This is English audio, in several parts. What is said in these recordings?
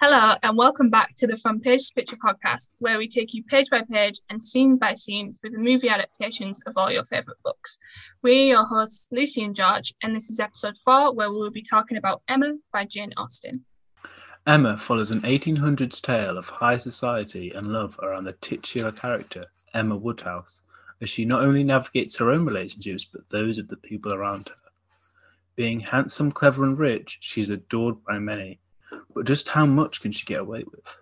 Hello, and welcome back to the From Page to Picture podcast, where we take you page by page and scene by scene through the movie adaptations of all your favourite books. We're your hosts, Lucy and George, and this is episode four, where we will be talking about Emma by Jane Austen. Emma follows an 1800s tale of high society and love around the titular character, Emma Woodhouse, as she not only navigates her own relationships but those of the people around her. Being handsome, clever, and rich, she's adored by many just how much can she get away with?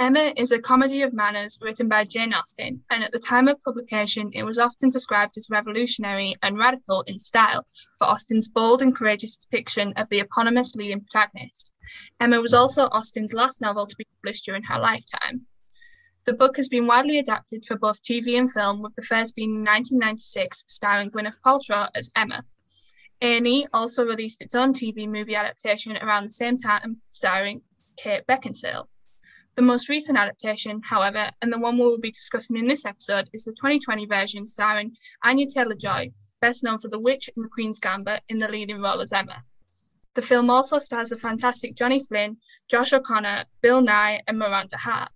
Emma is a comedy of manners written by Jane Austen, and at the time of publication, it was often described as revolutionary and radical in style for Austen's bold and courageous depiction of the eponymous leading protagonist. Emma was also Austen's last novel to be published during her lifetime. The book has been widely adapted for both TV and film, with the first being in 1996, starring Gwyneth Paltrow as Emma. A&E also released its own TV movie adaptation around the same time, starring Kate Beckinsale. The most recent adaptation, however, and the one we will be discussing in this episode, is the 2020 version starring Anya Taylor-Joy, best known for The Witch and The Queen's Gambit in the leading role as Emma. The film also stars the fantastic Johnny Flynn, Josh O'Connor, Bill Nighy, and Miranda Hart.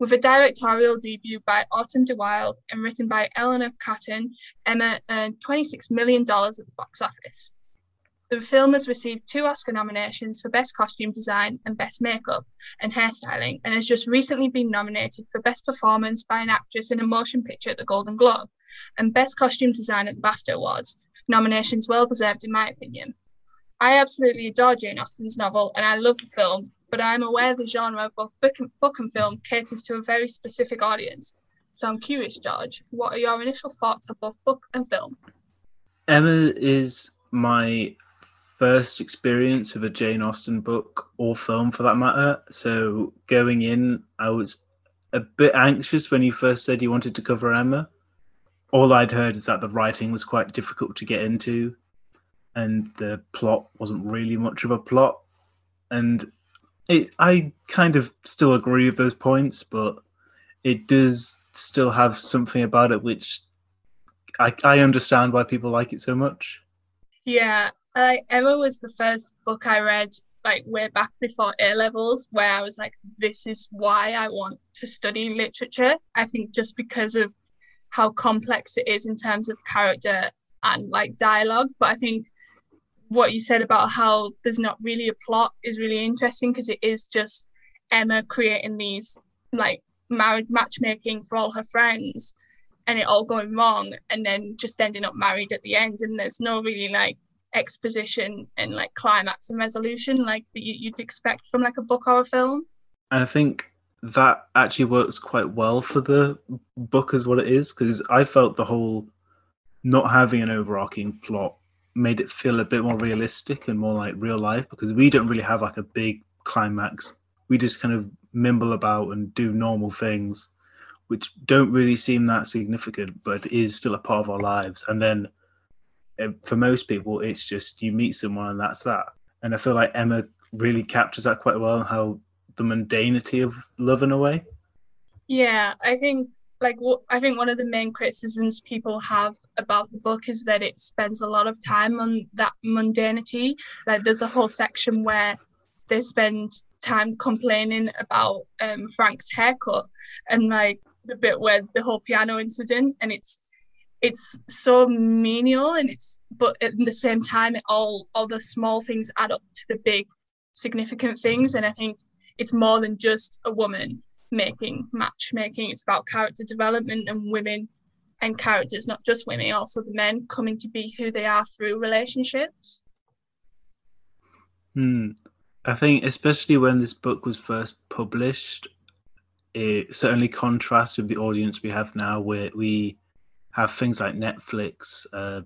With a directorial debut by Autumn de Wilde and written by Eleanor Catton, Emma earned $26 million at the box office. The film has received two Oscar nominations for Best Costume Design and Best Makeup and Hairstyling, and has just recently been nominated for Best Performance by an Actress in a Motion Picture at the Golden Globe and Best Costume Design at the BAFTA Awards, nominations well deserved in my opinion. I absolutely adore Jane Austen's novel and I love the film, but I'm aware the genre of both book and, book and film caters to a very specific audience. So I'm curious, George, what are your initial thoughts of both book and film? Emma is my first experience with a Jane Austen book or film for that matter. So going in, I was a bit anxious when you first said you wanted to cover Emma. All I'd heard is that the writing was quite difficult to get into and the plot wasn't really much of a plot. And it, I kind of still agree with those points, but it does still have something about it which I, I understand why people like it so much. Yeah, I, Emma was the first book I read like way back before A levels, where I was like, this is why I want to study literature. I think just because of how complex it is in terms of character and like dialogue, but I think what you said about how there's not really a plot is really interesting because it is just Emma creating these like marriage matchmaking for all her friends and it all going wrong and then just ending up married at the end and there's no really like exposition and like climax and resolution like that you'd expect from like a book or a film. And i think that actually works quite well for the book as what it is because i felt the whole not having an overarching plot made it feel a bit more realistic and more like real life because we don't really have like a big climax. We just kind of mimble about and do normal things, which don't really seem that significant, but is still a part of our lives. And then eh, for most people, it's just you meet someone and that's that. And I feel like Emma really captures that quite well, and how the mundanity of love in a way. Yeah, I think like I think one of the main criticisms people have about the book is that it spends a lot of time on that mundanity. Like there's a whole section where they spend time complaining about um, Frank's haircut and like the bit where the whole piano incident and it's it's so menial and it's but at the same time it all all the small things add up to the big significant things and I think it's more than just a woman making matchmaking. It's about character development and women and characters, not just women, also the men coming to be who they are through relationships. Hmm. I think, especially when this book was first published, it certainly contrasts with the audience we have now, where we have things like Netflix, uh,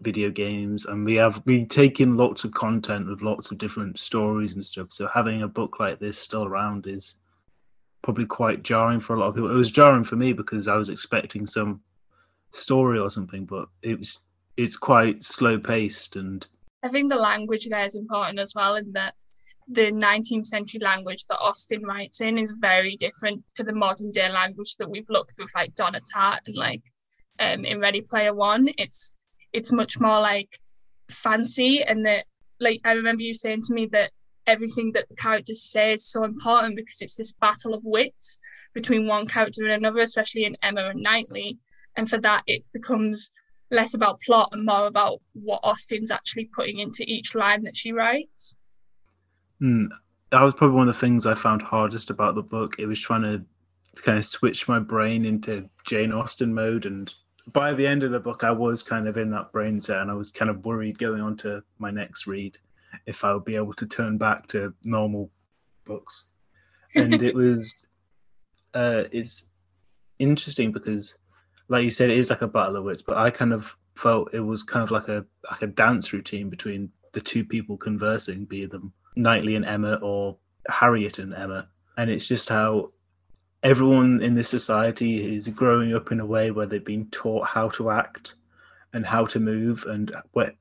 video games, and we have we take in lots of content with lots of different stories and stuff. So having a book like this still around is probably quite jarring for a lot of people. It was jarring for me because I was expecting some story or something, but it was it's quite slow paced and I think the language there is important as well in that the 19th century language that Austen writes in is very different to the modern day language that we've looked with like Donna Tartt and like um in Ready Player One. It's it's much more like fancy and that like I remember you saying to me that everything that the characters say is so important because it's this battle of wits between one character and another, especially in Emma and Knightley. And for that, it becomes less about plot and more about what Austen's actually putting into each line that she writes. Mm, that was probably one of the things I found hardest about the book. It was trying to kind of switch my brain into Jane Austen mode. And by the end of the book, I was kind of in that brain set and I was kind of worried going on to my next read if I would be able to turn back to normal books. And it was, uh, it's interesting because, like you said, it is like a battle of wits, but I kind of felt it was kind of like a like a dance routine between the two people conversing, be them Knightley and Emma or Harriet and Emma. And it's just how everyone in this society is growing up in a way where they've been taught how to act and how to move and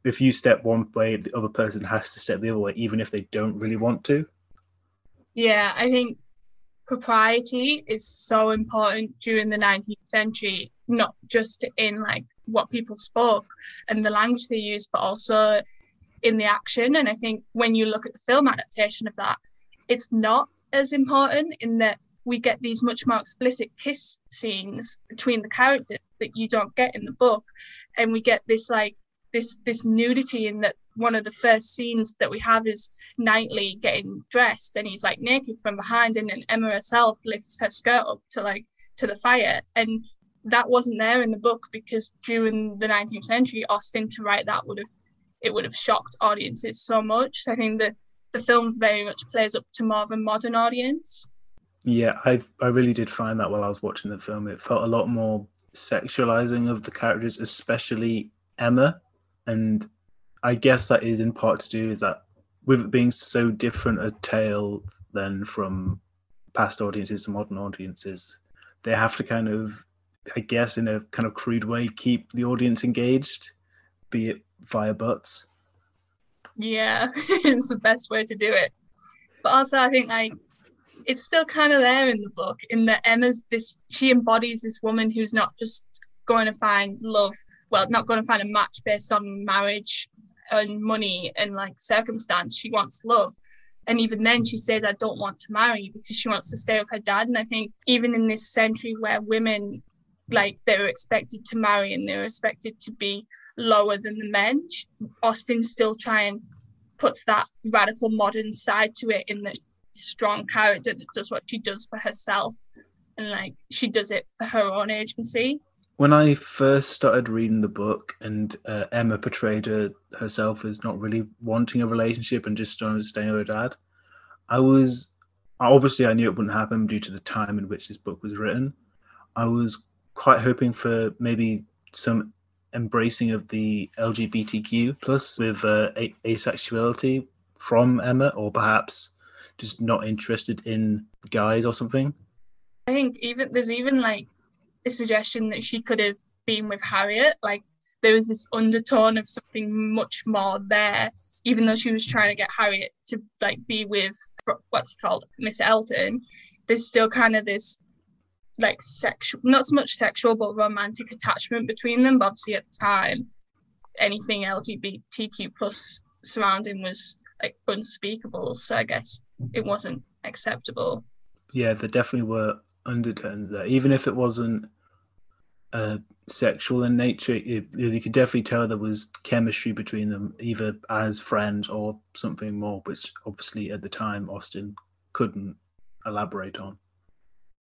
if you step one way the other person has to step the other way even if they don't really want to. Yeah i think propriety is so important during the 19th century not just in like what people spoke and the language they used but also in the action. And i think when you look at the film adaptation of that it's not as important in that we get these much more explicit kiss scenes between the characters that you don't get in the book. And we get this like this this nudity in that one of the first scenes that we have is Knightley getting dressed and he's like naked from behind and then Emma herself lifts her skirt up to like to the fire. And that wasn't there in the book because during the 19th century Austen to write that would have it would have shocked audiences so much. So I think that the film very much plays up to more of a modern audience yeah, I I really did find that while I was watching the film. It felt a lot more sexualizing of the characters, especially Emma. And I guess that is in part to do is that with it being so different a tale than from past audiences to modern audiences, they have to kind of, I guess, in a kind of crude way, keep the audience engaged, be it via butts. Yeah, it's the best way to do it. But also, I think like it's still kind of there in the book in that Emma's this she embodies this woman who's not just going to find love well not going to find a match based on marriage and money and like circumstance. She wants love. And even then she says i don't want to marry because she wants to stay with her dad. And i think even in this century where women like they were expected to marry and they were expected to be lower than the men austen still try and puts that radical modern side to it in that strong character that does what she does for herself. And like she does it for her own agency. When i first started reading the book and uh, emma portrayed her, herself as not really wanting a relationship and just trying to stay with her dad i was obviously i knew it wouldn't happen due to the time in which this book was written. I was quite hoping for maybe some embracing of the lgbtq plus with uh, asexuality from emma or perhaps just not interested in guys or something. I think even there's even like a suggestion that she could have been with Harriet. Like there was this undertone of something much more there, even though she was trying to get Harriet to like be with what's called Miss Elton. There's still kind of this like sexual, not so much sexual, but romantic attachment between them. But obviously, at the time, anything LGBTQ plus surrounding was like unspeakable. So I guess it wasn't acceptable. Yeah, there definitely were undertones there, even if it wasn't uh, sexual in nature. It, you could definitely tell there was chemistry between them, either as friends or something more, which obviously at the time Austen couldn't elaborate on.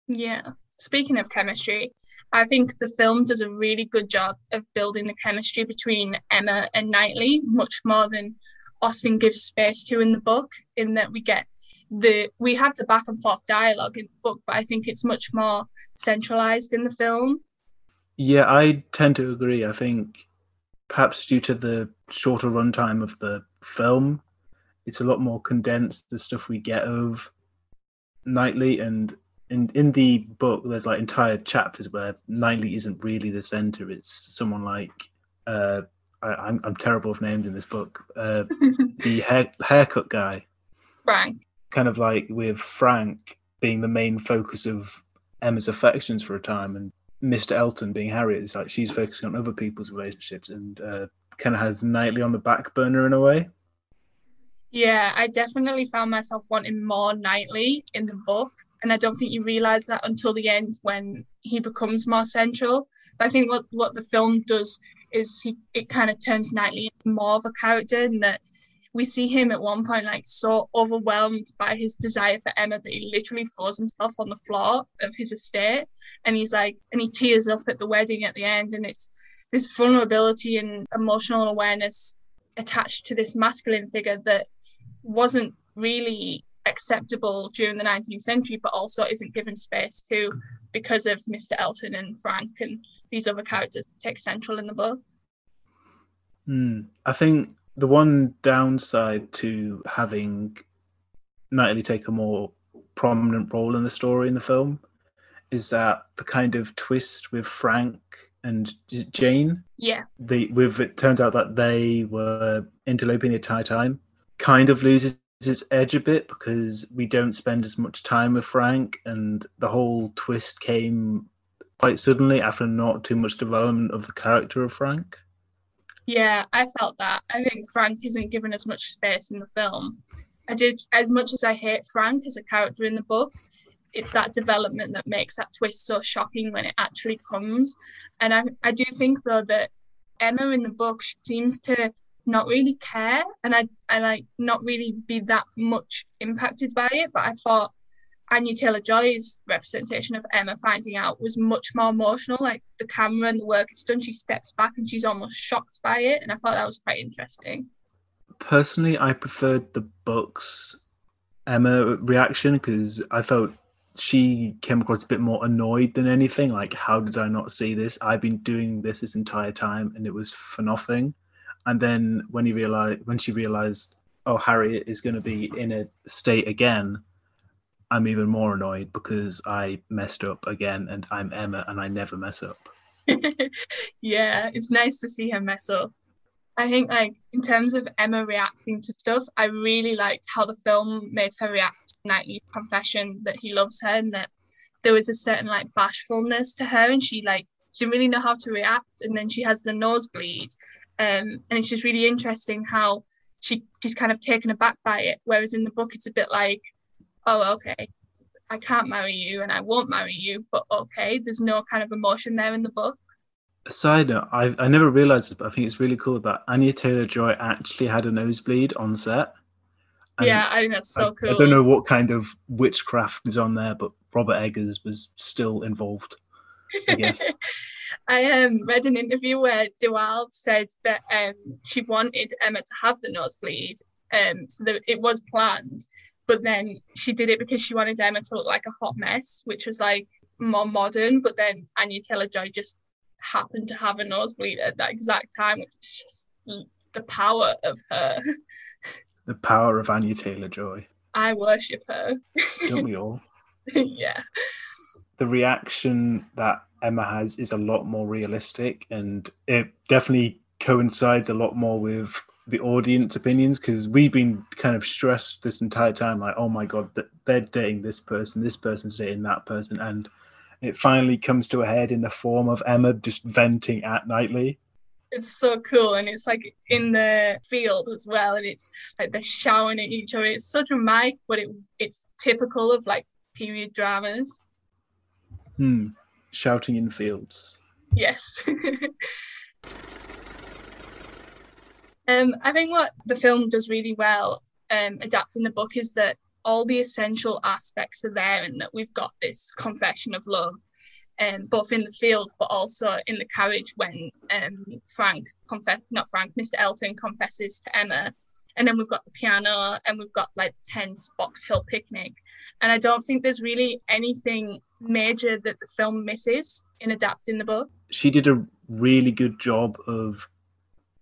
Yeah. Speaking of chemistry, I think the film does a really good job of building the chemistry between Emma and Knightley, much more than Austen gives space to in the book, in that we get the we have the back and forth dialogue in the book, but I think it's much more centralized in the film. Yeah, I tend to agree. I think perhaps due to the shorter runtime of the film, it's a lot more condensed. The stuff we get of Knightley and in in the book, there's like entire chapters where Knightley isn't really the center. It's someone like uh, I, am I'm, I'm terrible with names in this book. Uh, the hair, haircut guy. Frank kind of like with Frank being the main focus of Emma's affections for a time, and Mr. Elton being Harriet is like she's focusing on other people's relationships and uh, kind of has Knightley on the back burner in a way. Yeah, I definitely found myself wanting more Knightley in the book. And I don't think you realise that until the end when he becomes more central. But I think what, what the film does is he it kind of turns Knightley into more of a character and that we see him at one point like so overwhelmed by his desire for Emma that he literally throws himself on the floor of his estate and he's like and he tears up at the wedding at the end and it's this vulnerability and emotional awareness attached to this masculine figure that wasn't really acceptable during the 19th century, but also isn't given space to because of Mr. Elton and Frank and these other characters take central in the book. Mm. I think the one downside to having Knightley take a more prominent role in the story in the film is that the kind of twist with Frank and Jane. Yeah. They with it turns out that they were interloping the entire time. Kind of loses its edge a bit because we don't spend as much time with Frank, and the whole twist came quite suddenly after not too much development of the character of Frank. Yeah, I felt that. I think Frank isn't given as much space in the film. I did as much as I hate Frank as a character in the book it's that development that makes that twist so shocking when it actually comes. And I, I do think though that Emma in the book seems to not really care and I, I like not really be that much impacted by it. But I thought Anya Taylor Joy's representation of Emma finding out was much more emotional. Like the camera and the work it's done, she steps back and she's almost shocked by it. And I thought that was quite interesting. Personally, I preferred the book's Emma reaction because I felt she came across a bit more annoyed than anything. Like, how did I not see this? I've been doing this this entire time, and it was for nothing. And then when he realized, when she realized, oh, Harriet is going to be in a state again, I'm even more annoyed because I messed up again, and I'm Emma, and I never mess up. yeah, it's nice to see her mess up. I think, like, in terms of Emma reacting to stuff, I really liked how the film made her react to Knightley's confession that he loves her and that there was a certain like bashfulness to her and she like she didn't really know how to react and then she has the nosebleed um, and it's just really interesting how she she's kind of taken aback by it whereas in the book it's a bit like oh okay I can't marry you and I won't marry you but okay there's no kind of emotion there in the book side note I, I never realized it but I think it's really cool that Anya Taylor-Joy actually had a nosebleed on set and yeah, I think that's so I, cool. I don't know what kind of witchcraft is on there, but Robert Eggers was still involved. I guess. I um, read an interview where De Wilde said that um, she wanted Emma to have the nosebleed, um, so that it was planned, but then she did it because she wanted Emma to look like a hot mess, which was like more modern. But then Anya Taylor Joy just happened to have a nosebleed at that exact time, which is just the power of her. The power of Anya Taylor Joy. I worship her. Don't we all? yeah. The reaction that Emma has is a lot more realistic and it definitely coincides a lot more with the audience opinions because we've been kind of stressed this entire time like oh my god that they're dating this person this person's dating that person and it finally comes to a head in the form of emma just venting at knightley. It's so cool and it's like in the field as well and it's like they're shouting at each other. It's so dramatic but it it's typical of like period dramas. Hmm. Shouting in fields. Yes um i think what the film does really well um adapting the book is that all the essential aspects are there and that we've got this confession of love um, both in the field but also in the carriage when um, Frank confess not Frank, Mr. Elton confesses to Emma. And then we've got the piano and we've got like the tense Box Hill picnic. And I don't think there's really anything major that the film misses in adapting the book. She did a really good job of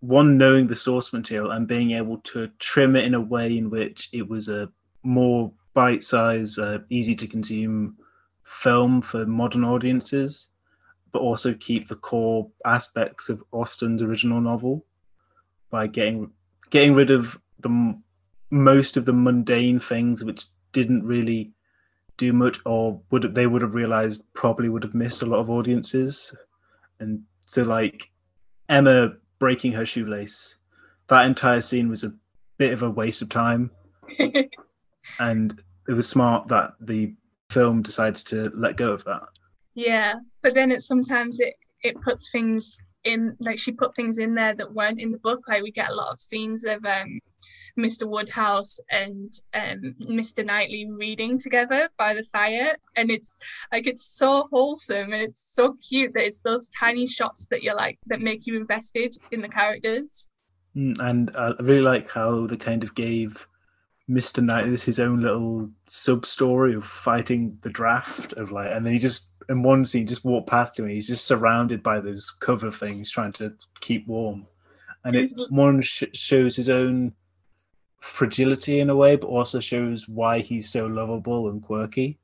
one knowing the source material and being able to trim it in a way in which it was a more bite-sized, uh, easy to consume film for modern audiences, but also keep the core aspects of Austen's original novel by getting getting rid of the most of the mundane things which didn't really do much or would they would have realized probably would have missed a lot of audiences. And so like emma breaking her shoelace that entire scene was a bit of a waste of time. and it was smart that the film decides to let go of that. Yeah, but then it sometimes it it puts things in like she put things in there that weren't in the book. Like we get a lot of scenes of um Mr. Woodhouse and um, Mr. Knightley reading together by the fire, and it's like it's so wholesome and it's so cute that it's those tiny shots that you're like that make you invested in the characters. Mm, and I really like how they kind of gave Mr. Knightley his own little sub story of fighting the draft of like, and then he just in one scene just walked past him. he's just surrounded by those cover things, trying to keep warm, and it one sh- shows his own fragility in a way, but also shows why he's so lovable and quirky.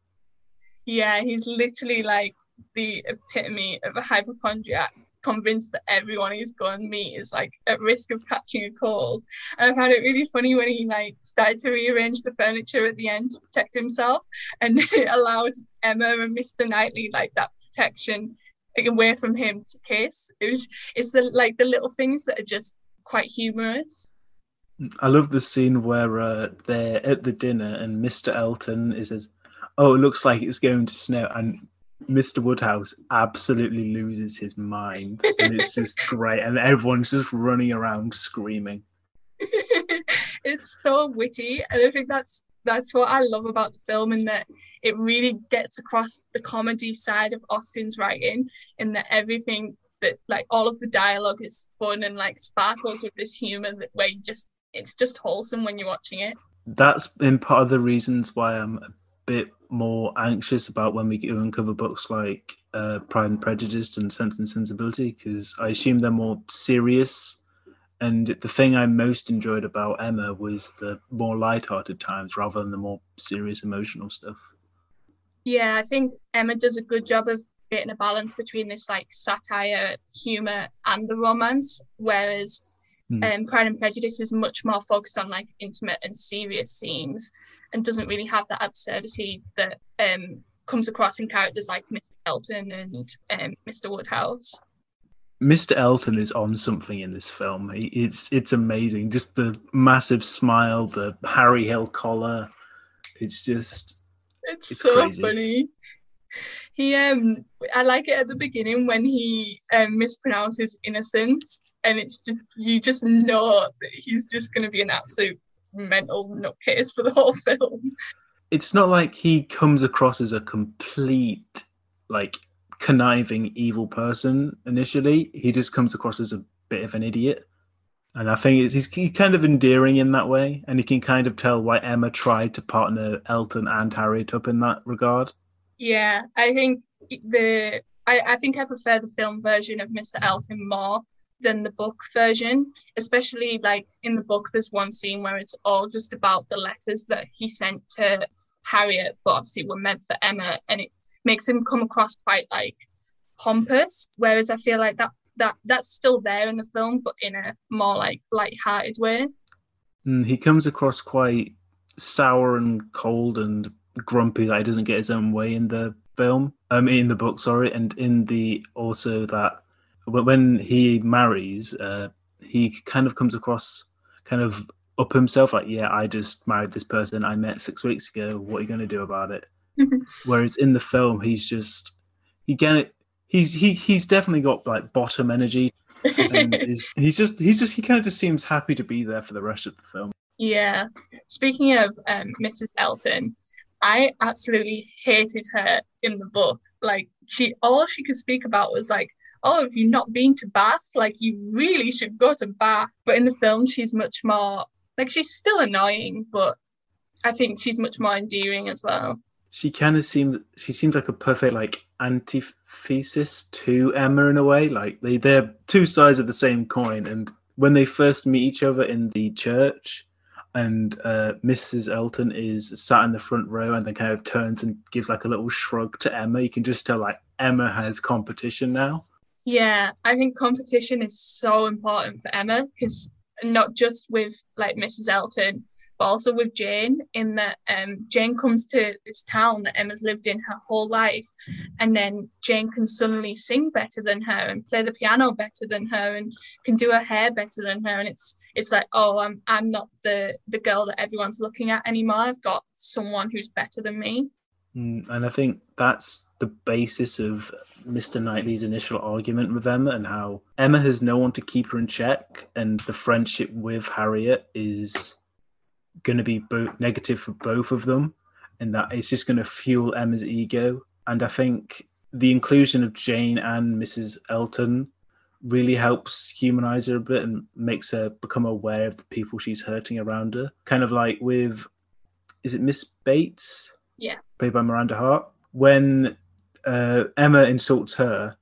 Yeah, he's literally like the epitome of a hypochondriac, convinced that everyone he's to meet is like at risk of catching a cold. And I found it really funny when he like started to rearrange the furniture at the end to protect himself, and it allowed Emma and Mr. Knightley like that protection like, away from him to kiss. It was it's the like the little things that are just quite humorous. I love the scene where uh, they're at the dinner and Mr. Elton is says, "Oh, it looks like it's going to snow," and Mr. Woodhouse absolutely loses his mind, and it's just great, and everyone's just running around screaming. it's so witty, and I think that's that's what I love about the film, in that it really gets across the comedy side of Austen's writing, in that everything that like all of the dialogue is fun and like sparkles with this humor that where you just it's just wholesome when you're watching it. That's been part of the reasons why I'm a bit more anxious about when we uncover books like uh, Pride and Prejudice and Sense and Sensibility because I assume they're more serious. And the thing I most enjoyed about Emma was the more light-hearted times rather than the more serious emotional stuff. Yeah, I think Emma does a good job of creating a balance between this like satire, humor, and the romance, whereas Mm. Um, Pride and Prejudice is much more focused on like intimate and serious scenes, and doesn't really have that absurdity that um, comes across in characters like Mr. Elton and um, Mr. Woodhouse. Mr. Elton is on something in this film. It's it's amazing. Just the massive smile, the Harry Hill collar. It's just it's, it's so crazy. funny. He um I like it at the beginning when he um mispronounces innocence and it's just you just know that he's just going to be an absolute mental nutcase for the whole film. It's not like he comes across as a complete like conniving evil person initially. He just comes across as a bit of an idiot. And I think he's, he's kind of endearing in that way, and you can kind of tell why Emma tried to partner Elton and Harriet up in that regard. Yeah, I think the I, I think I prefer the film version of Mr. Elton more than the book version, especially like in the book, there's one scene where it's all just about the letters that he sent to Harriet, but obviously were meant for Emma, and it makes him come across quite like pompous. Whereas I feel like that that that's still there in the film, but in a more like light-hearted way. Mm, he comes across quite sour and cold and grumpy that he doesn't get his own way in the film. Um, in the book, sorry, and in the also that when he marries, uh, he kind of comes across kind of up himself, like, yeah, I just married this person I met six weeks ago. What are you going to do about it? Whereas in the film, he's just he get he's he he's definitely got like bottom energy. and he's just he's just he kind of just seems happy to be there for the rest of the film. Yeah. Speaking of um, Mrs. Elton, I absolutely hated her in the book. Like she all she could speak about was like oh, have you not been to Bath? Like, you really should go to Bath. But in the film, she's much more, like, she's still annoying, but I think she's much more endearing as well. She kind of seems, she seems like a perfect, like, antithesis to Emma in a way. Like, they, they're two sides of the same coin. And when they first meet each other in the church, and uh, Mrs. Elton is sat in the front row and then kind of turns and gives like a little shrug to Emma. You can just tell like Emma has competition now. Yeah, I think competition is so important for Emma because not just with like Mrs. Elton, but also with Jane, in that um, Jane comes to this town that Emma's lived in her whole life, and then Jane can suddenly sing better than her and play the piano better than her and can do her hair better than her, and it's it's like oh I'm I'm not the the girl that everyone's looking at anymore. I've got someone who's better than me. Mm, and I think that's the basis of Mr. Knightley's initial argument with Emma and how Emma has no one to keep her in check, and the friendship with Harriet is going to be both negative for both of them, and that it's just going to fuel Emma's ego. And I think the inclusion of Jane and Mrs. Elton really helps humanize her a bit and makes her become aware of the people she's hurting around her. Kind of like with, is it Miss Bates? Yeah. Played by Miranda Hart. When uh, Emma insults her,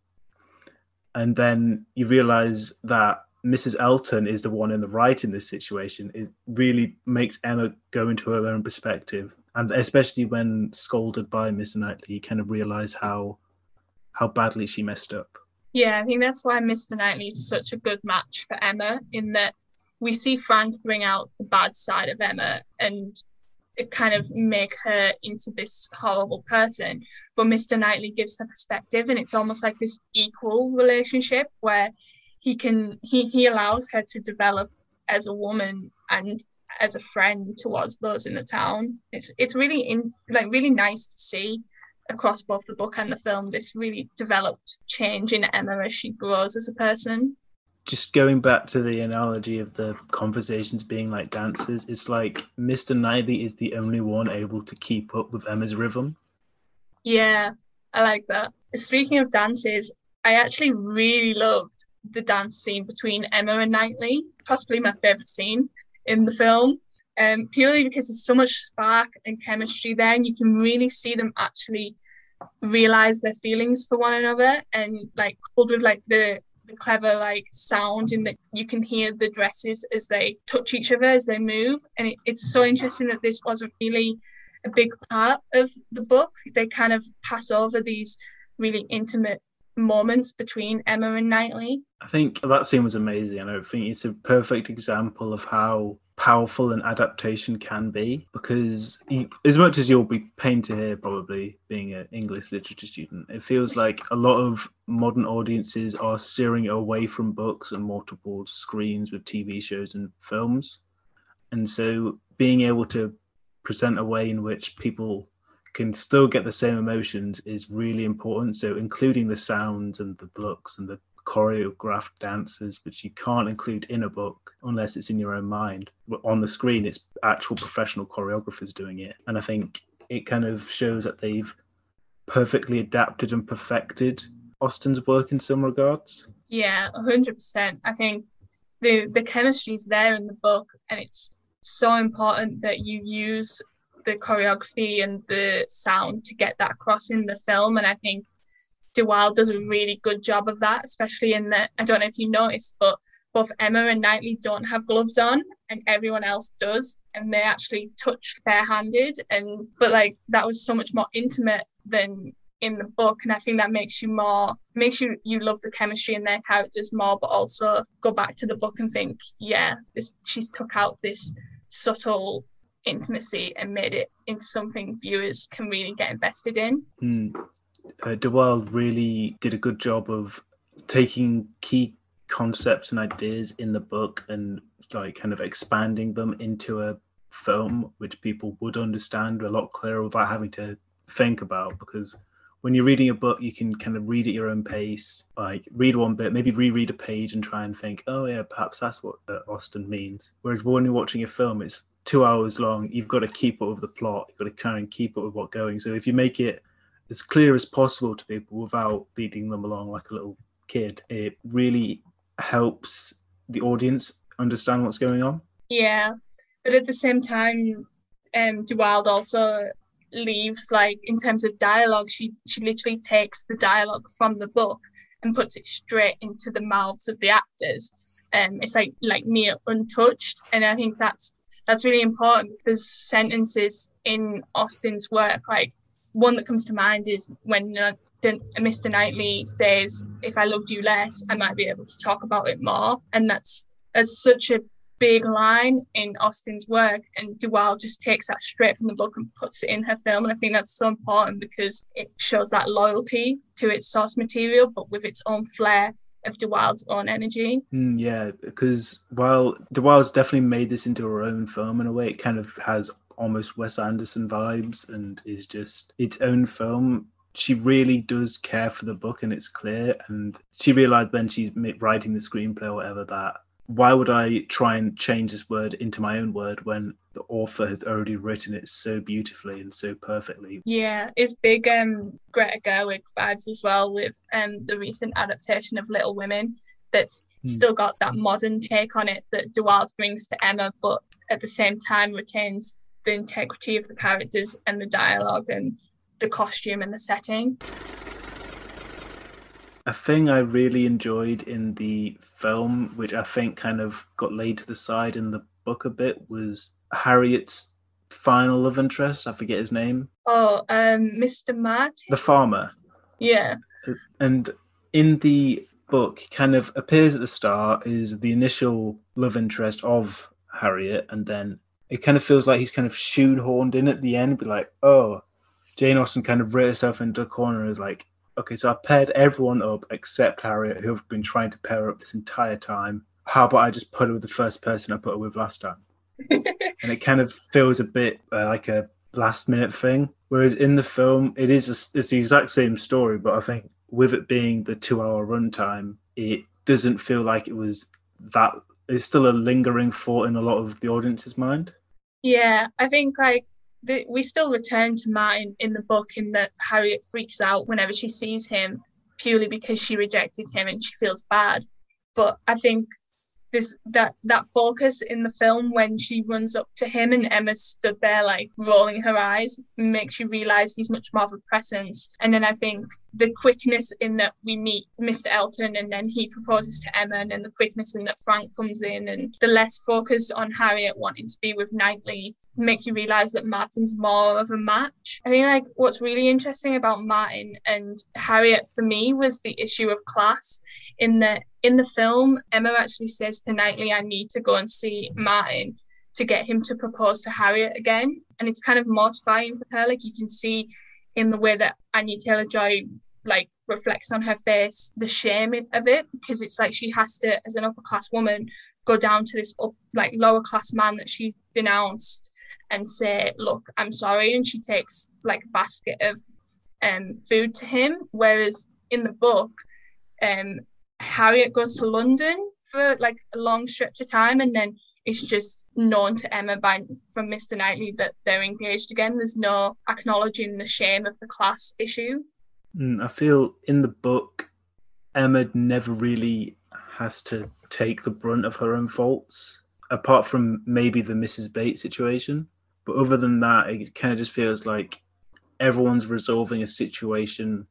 and then you realize that Mrs. Elton is the one in the right in this situation. It really makes Emma go into her own perspective, and especially when scolded by Mr. Knightley, you kind of realize how how badly she messed up. Yeah, I think that's why Mr. Knightley is such a good match for Emma. In that we see Frank bring out the bad side of Emma, and kind of make her into this horrible person. But Mr. Knightley gives the perspective, and it's almost like this equal relationship where he can he he allows her to develop as a woman and as a friend towards those in the town. It's it's really in like really nice to see across both the book and the film this really developed change in Emma as she grows as a person just going back to the analogy of the conversations being like dances, it's like Mr. Knightley is the only one able to keep up with Emma's rhythm. Yeah, I like that. Speaking of dances, I actually really loved the dance scene between Emma and Knightley, possibly my favourite scene in the film. Um, purely because there's so much spark and chemistry there, and you can really see them actually realize their feelings for one another, and like coupled with like the the clever like sound in that you can hear the dresses as they touch each other as they move and it, it's so interesting that this wasn't really a big part of the book they kind of pass over these really intimate moments between Emma and Knightley. I think that scene was amazing, and I think it's a perfect example of how powerful an adaptation can be because as much as you'll be pained to hear probably being an english literature student it feels like a lot of modern audiences are steering away from books and more towards screens with tv shows and films. And so being able to present a way in which people can still get the same emotions is really important. So including the sounds and the looks and the choreographed dances, which you can't include in a book unless it's in your own mind. But on the screen, it's actual professional choreographers doing it. And I think it kind of shows that they've perfectly adapted and perfected Austen's work in some regards. Yeah, 100%. I think the, the chemistry is there in the book, and it's so important that you use the choreography and the sound to get that across in the film. And I think De Wilde does a really good job of that, especially in that I don't know if you noticed, but both Emma and Knightley don't have gloves on and everyone else does and they actually touch barehanded and but like that was so much more intimate than in the book and I think that makes you more makes you you love the chemistry in their characters more but also go back to the book and think yeah this she's took out this subtle intimacy and made it into something viewers can really get invested in. Mm uh, De Wilde really did a good job of taking key concepts and ideas in the book and like kind of expanding them into a film which people would understand a lot clearer without having to think about because when you're reading a book you can kind of read at your own pace like read one bit maybe reread a page and try and think oh yeah perhaps that's what uh, austen means. Whereas when you're watching a film it's two hours long you've got to keep up with the plot you've got to try and keep up with what's going. So if you make it as clear as possible to people without leading them along like a little kid. It really helps the audience understand what's going on. Yeah, but at the same time, um, De Wilde also leaves like in terms of dialogue. She she literally takes the dialogue from the book and puts it straight into the mouths of the actors. Um, it's like like near untouched, and I think that's that's really important because sentences in Austen's work like one that comes to mind is when uh, Mr. Knightley says, "If I loved you less, I might be able to talk about it more," and that's that's such a big line in Austen's work, and De Wilde just takes that straight from the book and puts it in her film. And I think that's so important because it shows that loyalty to its source material, but with its own flair of De Wilde's own energy. Mm, yeah, because while De Wilde's definitely made this into her own film in a way, it kind of has almost Wes Anderson vibes and is just its own film she really does care for the book and it's clear and she realized when she's writing the screenplay or whatever that why would I try and change this word into my own word when the author has already written it so beautifully and so perfectly? Yeah, it's big um, Greta Gerwig vibes as well with um, the recent adaptation of Little Women that's mm. still got that modern take on it that De Wilde brings to Emma, but at the same time retains the integrity of the characters and the dialogue and the costume and the setting a thing I really enjoyed in the film, which I think kind of got laid to the side in the book a bit, was Harriet's final love interest. I forget his name. Oh, um, Mr. Martin. The farmer. Yeah. And in the book, kind of appears at the start is the initial love interest of Harriet, and then it kind of feels like he's kind of shoehorned in at the end, be like, oh, Jane Austen kind of writ herself into a corner as like, okay, so I've paired everyone up except Harriet, who have been trying to pair up this entire time. How about I just put her with the first person I put her with last time? and it kind of feels a bit uh, like a last minute thing. Whereas in the film, it is a, it's the exact same story, but I think with it being the two hour runtime, it doesn't feel like it was that. It's still a lingering thought in a lot of the audience's mind. Yeah, I think like the, we still return to Martin in the book in that Harriet freaks out whenever she sees him purely because she rejected him and she feels bad. But I think this that that focus in the film when she runs up to him and Emma stood there like rolling her eyes makes you realize he's much more of a presence. And then I think the quickness in that we meet Mr. Elton and then he proposes to Emma, and then the quickness in that Frank comes in, and the less focus on Harriet wanting to be with Knightley makes you realize that Martin's more of a match. I think like what's really interesting about Martin and Harriet for me was the issue of class in that in the film Emma actually says to Knightley, I need to go and see Martin to get him to propose to Harriet again. And it's kind of mortifying for her. Like you can see in the way that Anya Taylor Joy like reflects on her face the shame of it because it's like she has to as an upper class woman go down to this up like lower class man that she's denounced and say look i'm sorry and she takes like a basket of um food to him. Whereas in the book um harriet goes to london for like a long stretch of time and then it's just known to Emma by from Mr. Knightley that they're engaged again. There's no acknowledging the shame of the class issue. Mm, I feel in the book, Emma never really has to take the brunt of her own faults, apart from maybe the Mrs. Bates situation. But other than that, it kind of just feels like everyone's resolving a situation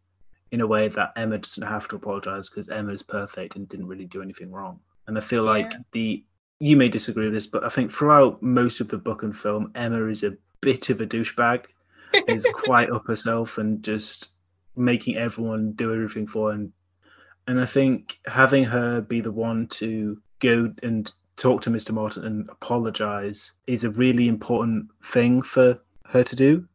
in a way that Emma doesn't have to apologize because Emma's perfect and didn't really do anything wrong. And I feel yeah. like the you may disagree with this, but I think throughout most of the book and film, Emma is a bit of a douchebag, is quite up herself and just making everyone do everything for her. And I think having her be the one to go and talk to Mr. Martin and apologize is a really important thing for her to do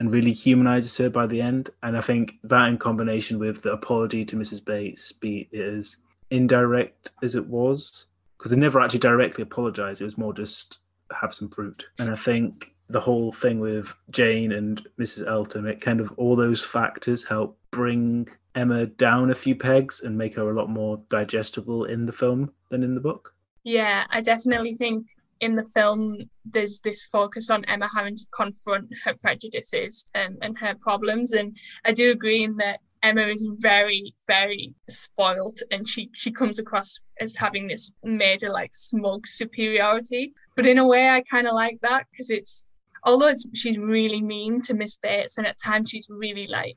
and really humanizes her by the end. And I think that in combination with the apology to Mrs. Bates, be as indirect as it was, because they never actually directly apologized, it was more just have some fruit. And I think the whole thing with Jane and Mrs. Elton, it kind of all those factors help bring Emma down a few pegs and make her a lot more digestible in the film than in the book. Yeah, I definitely think in the film there's this focus on Emma having to confront her prejudices and, and her problems. And I do agree in that Emma is very, very spoiled and she she comes across as having this major like smug superiority. But in a way I kinda like that because it's although it's, she's really mean to Miss Bates and at times she's really like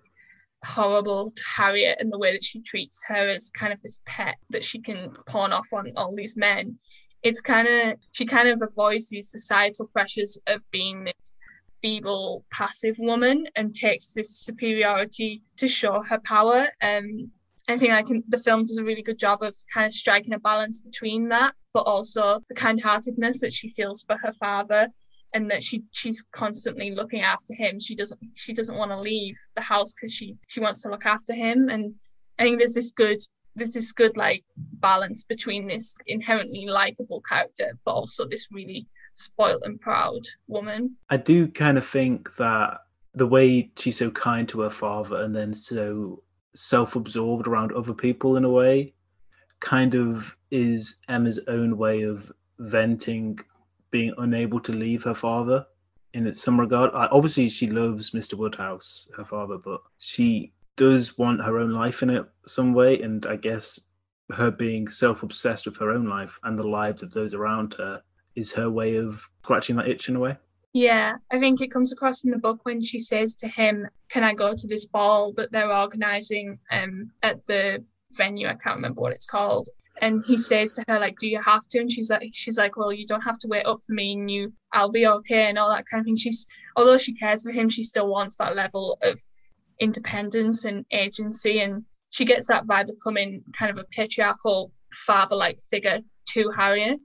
horrible to Harriet in the way that she treats her as kind of this pet that she can pawn off on all these men. It's kind of she kind of avoids these societal pressures of being this feeble, passive woman and takes this superiority to show her power. Um, I think like the film does a really good job of kind of striking a balance between that, but also the kind-heartedness that she feels for her father and that she she's constantly looking after him. She doesn't she doesn't want to leave the house because she she wants to look after him. And I think there's this good there's this good like balance between this inherently likable character, but also this really spoiled and proud woman. I do kind of think that the way she's so kind to her father and then so self-absorbed around other people in a way kind of is Emma's own way of venting being unable to leave her father in some regard. Obviously, she loves Mr. Woodhouse, her father, but she does want her own life in it some way. And I guess her being self obsessed with her own life and the lives of those around her is her way of scratching that itch in a way. Yeah, I think it comes across in the book when she says to him, Can I go to this ball that they're organising um, at the venue? I can't remember what it's called and he says to her like do you have to and she's like she's like well you don't have to wait up for me and you i'll be okay and all that kind of thing she's although she cares for him she still wants that level of independence and agency and she gets that vibe of coming kind of a patriarchal father like figure to harriet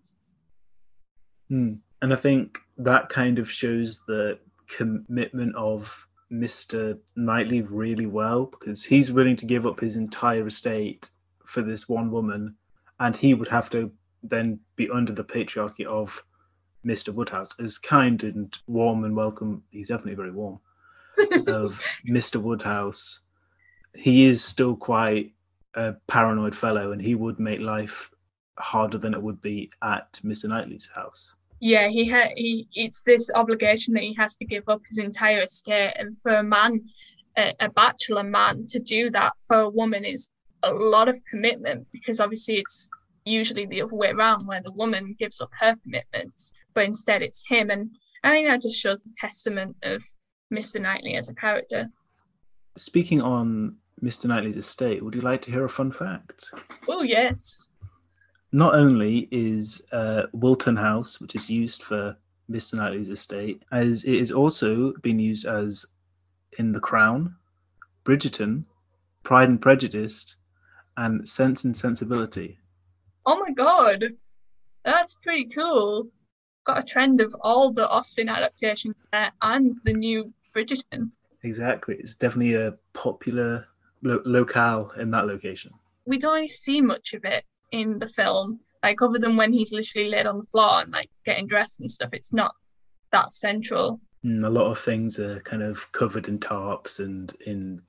hmm. and i think that kind of shows the commitment of mr knightley really well because he's willing to give up his entire estate for this one woman and he would have to then be under the patriarchy of Mr. Woodhouse, as kind and warm and welcome. He's definitely very warm. of Mr. Woodhouse, he is still quite a paranoid fellow, and he would make life harder than it would be at Mr. Knightley's house. Yeah, he had he. It's this obligation that he has to give up his entire estate, and for a man, a, a bachelor man, to do that for a woman is a lot of commitment because obviously it's usually the other way around where the woman gives up her commitments, but instead it's him. And I think that just shows the testament of Mr. Knightley as a character. Speaking on Mr. Knightley's estate, would you like to hear a fun fact? Oh, yes. Not only is uh, Wilton House, which is used for Mr. Knightley's estate, as it is also been used as in The Crown, Bridgerton, Pride and Prejudice, and Sense and Sensibility. Oh my god, that's pretty cool. Got a trend of all the Austen adaptations there and the new Bridgerton. Exactly, it's definitely a popular lo- locale in that location. We don't really see much of it in the film, like other than when he's literally laid on the floor and like getting dressed and stuff. It's not that central. Mm, a lot of things are kind of covered in tarps and in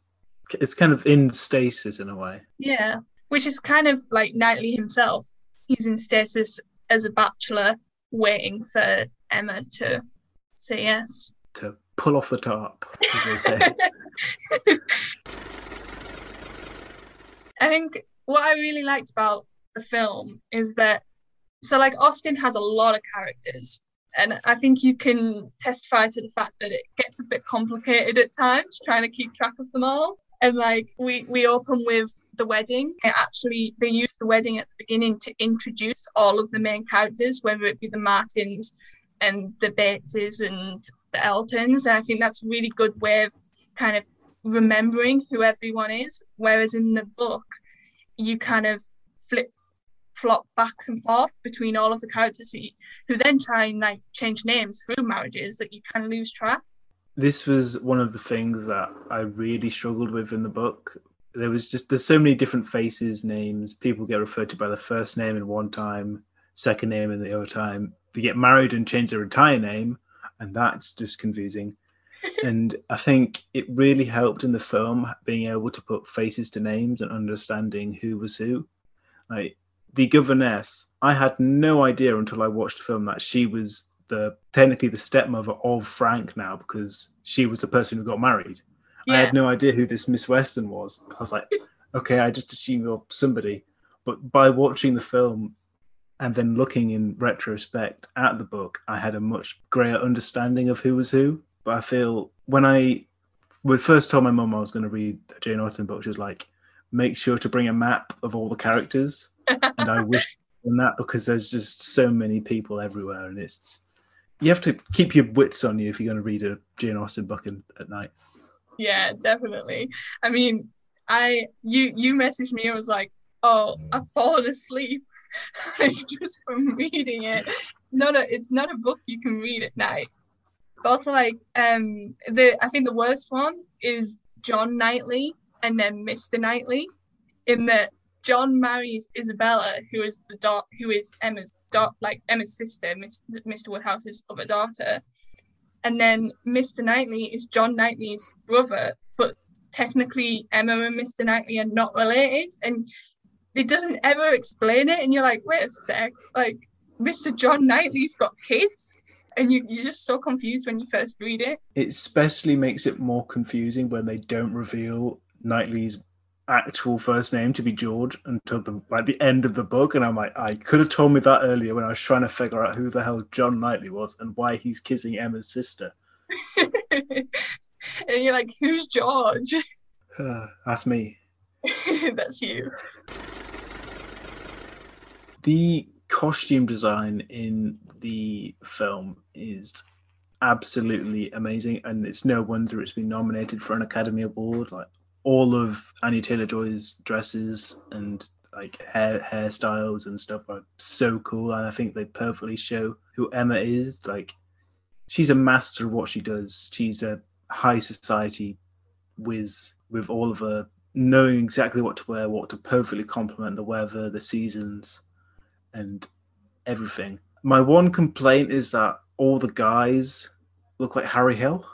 it's kind of in stasis in a way. Yeah, which is kind of like Knightley himself. He's in stasis as a bachelor, waiting for Emma to say yes. To pull off the top, as they say. I think what I really liked about the film is that so like Austen has a lot of characters and I think you can testify to the fact that it gets a bit complicated at times trying to keep track of them all. And like we we open with the wedding. It actually they use the wedding at the beginning to introduce all of the main characters whether it be the martins and the bateses and the eltons. And i think that's a really good way of kind of remembering who everyone is. Whereas in the book you kind of flip flop back and forth between all of the characters who then try and like change names through marriages that you kind of lose track this was one of the things that I really struggled with in the book. There was just there's so many different faces, names. People get referred to by the first name in one time, second name in the other time. They get married and change their entire name, and that's just confusing. and I think it really helped in the film being able to put faces to names and understanding who was who. Like the governess, I had no idea until I watched the film that she was the technically the stepmother of Frank now because she was the person who got married. Yeah. I had no idea who this Miss Weston was. I was like, okay, I just assumed you're somebody. But by watching the film and then looking in retrospect at the book, I had a much greater understanding of who was who. But I feel when I would first told my mum I was going to read a Jane Austen book, she was like, make sure to bring a map of all the characters. And I wish on that because there's just so many people everywhere and it's you have to keep your wits on you if you're going to read a Jane Austen book in, at night. Yeah, definitely. I mean, I you you messaged me. I was like, oh, I've fallen asleep. just from reading it. It's not a it's not a book you can read at night. But also like um the I think the worst one is John Knightley and then Mr. Knightley, in that John marries Isabella, who is the dot who is Emma's dot like Emma's sister, Mr. Mr. Woodhouse's other daughter. And then Mr. Knightley is John Knightley's brother, but technically Emma and Mr. Knightley are not related. And it doesn't ever explain it. And you're like, wait a sec, like Mr. John Knightley's got kids. And you, you're just so confused when you first read it. It especially makes it more confusing when they don't reveal Knightley's actual first name to be George until the like the end of the book, and I'm like, I could have told me that earlier when I was trying to figure out who the hell John Knightley was and why he's kissing Emma's sister. and you're like, who's George? Uh, that's me. that's you. The costume design in the film is absolutely amazing, and it's no wonder it's been nominated for an Academy Award. Like all of Anya Taylor Joy's dresses and like hair hairstyles and stuff are so cool, and I think they perfectly show who Emma is. Like, she's a master of what she does. She's a high society whiz with all of her knowing exactly what to wear, what to perfectly complement the weather, the seasons, and everything. My one complaint is that all the guys look like Harry Hill.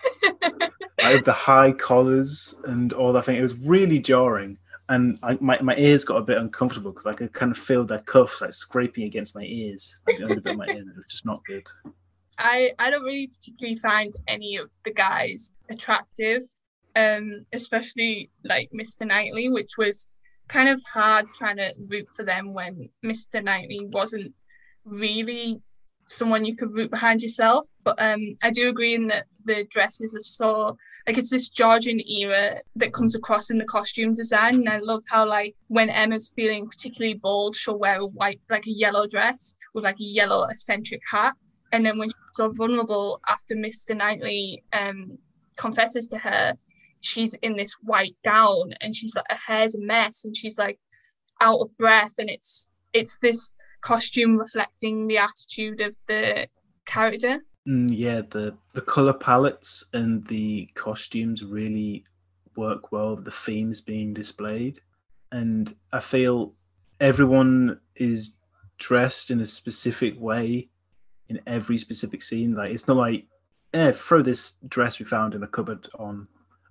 like the high collars and all that thing. It was really jarring, and I, my my ears got a bit uncomfortable because I could kind of feel their cuffs like scraping against my ears, like bit of my ear. It was just not good. I I don't really particularly find any of the guys attractive, um, especially like Mr. Knightley, which was kind of hard trying to root for them when Mr. Knightley wasn't really someone you could root behind yourself. But um, I do agree in that the dresses are so like it's this Georgian era that comes across in the costume design. And I love how like when Emma's feeling particularly bold, she'll wear a white like a yellow dress with like a yellow eccentric hat. And then when she's so vulnerable after Mr. Knightley um, confesses to her, she's in this white gown and she's like her hair's a mess and she's like out of breath and it's it's this costume reflecting the attitude of the character. Mm, yeah, the the color palettes and the costumes really work well. The themes being displayed, and I feel everyone is dressed in a specific way in every specific scene. Like it's not like, eh, throw this dress we found in a cupboard on,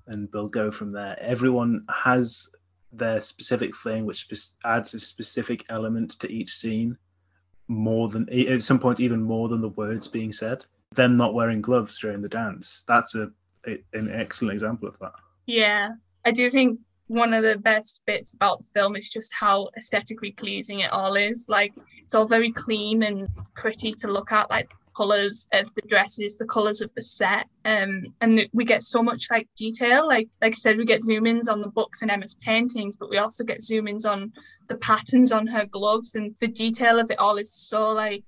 and we'll go from there. Everyone has their specific thing, which adds a specific element to each scene, more than at some point even more than the words being said. Them not wearing gloves during the dance, that's a, a an excellent example of that. Yeah, I do think one of the best bits about the film is just how aesthetically pleasing it all is. Like it's all very clean and pretty to look at. Like colors of the dresses, the colors of the set, um, and we get so much like detail. Like like I said, we get zoom ins on the books and Emma's paintings, but we also get zoom ins on the patterns on her gloves, and the detail of it all is so like